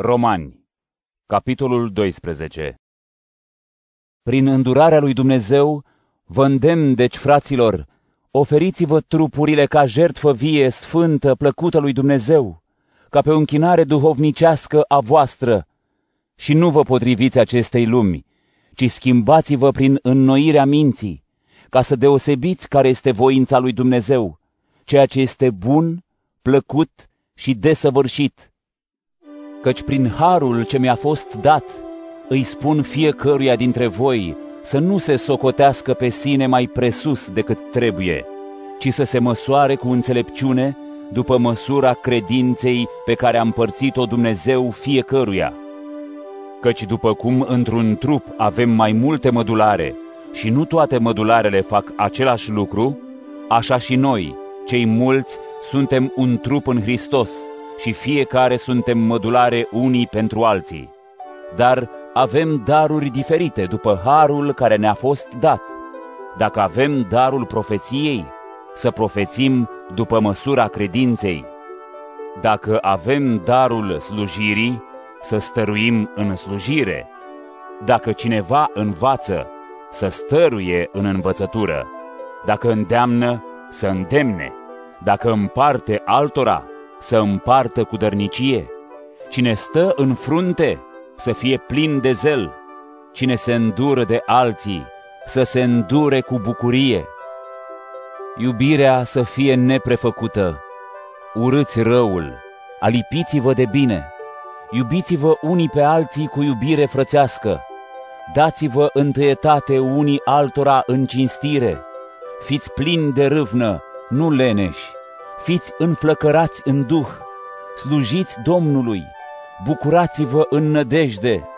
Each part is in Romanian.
Romani, capitolul 12 Prin îndurarea lui Dumnezeu, vă îndemn, deci, fraților, oferiți-vă trupurile ca jertfă vie, sfântă, plăcută lui Dumnezeu, ca pe o închinare duhovnicească a voastră, și nu vă potriviți acestei lumi, ci schimbați-vă prin înnoirea minții, ca să deosebiți care este voința lui Dumnezeu, ceea ce este bun, plăcut și desăvârșit căci prin harul ce mi-a fost dat, îi spun fiecăruia dintre voi să nu se socotească pe sine mai presus decât trebuie, ci să se măsoare cu înțelepciune după măsura credinței pe care a împărțit-o Dumnezeu fiecăruia. Căci după cum într-un trup avem mai multe mădulare și nu toate mădularele fac același lucru, așa și noi, cei mulți, suntem un trup în Hristos – și fiecare suntem mădulare unii pentru alții. Dar avem daruri diferite după harul care ne-a fost dat. Dacă avem darul profeției, să profețim după măsura credinței. Dacă avem darul slujirii, să stăruim în slujire. Dacă cineva învață, să stăruie în învățătură. Dacă îndeamnă, să îndemne. Dacă împarte altora, să împartă cu dărnicie. Cine stă în frunte, să fie plin de zel. Cine se îndură de alții, să se îndure cu bucurie. Iubirea să fie neprefăcută. Urâți răul, alipiți-vă de bine. Iubiți-vă unii pe alții cu iubire frățească. Dați-vă întâietate unii altora în cinstire. Fiți plini de râvnă, nu leneși fiți înflăcărați în duh, slujiți Domnului, bucurați-vă în nădejde,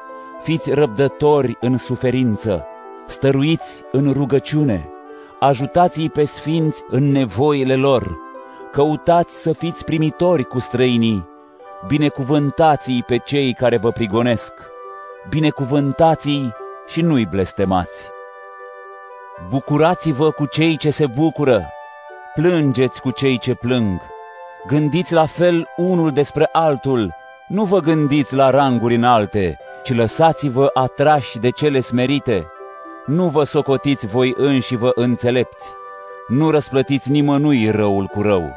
fiți răbdători în suferință, stăruiți în rugăciune, ajutați-i pe sfinți în nevoile lor, căutați să fiți primitori cu străinii, binecuvântați-i pe cei care vă prigonesc, binecuvântați-i și nu-i blestemați. Bucurați-vă cu cei ce se bucură, plângeți cu cei ce plâng. Gândiți la fel unul despre altul, nu vă gândiți la ranguri înalte, ci lăsați-vă atrași de cele smerite. Nu vă socotiți voi înși vă înțelepți. Nu răsplătiți nimănui răul cu rău.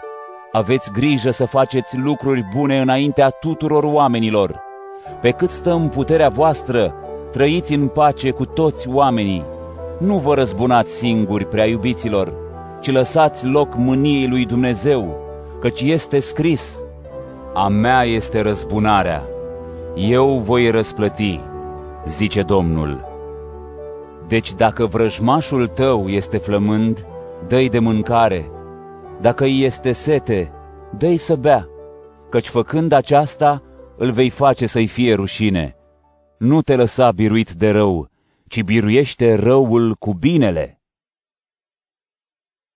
Aveți grijă să faceți lucruri bune înaintea tuturor oamenilor. Pe cât stă în puterea voastră, trăiți în pace cu toți oamenii. Nu vă răzbunați singuri, prea iubiților, ci lăsați loc mâniei lui Dumnezeu, căci este scris, A mea este răzbunarea, eu voi răsplăti, zice Domnul. Deci dacă vrăjmașul tău este flămând, dă de mâncare, dacă îi este sete, dă să bea, căci făcând aceasta, îl vei face să-i fie rușine. Nu te lăsa biruit de rău, ci biruiește răul cu binele.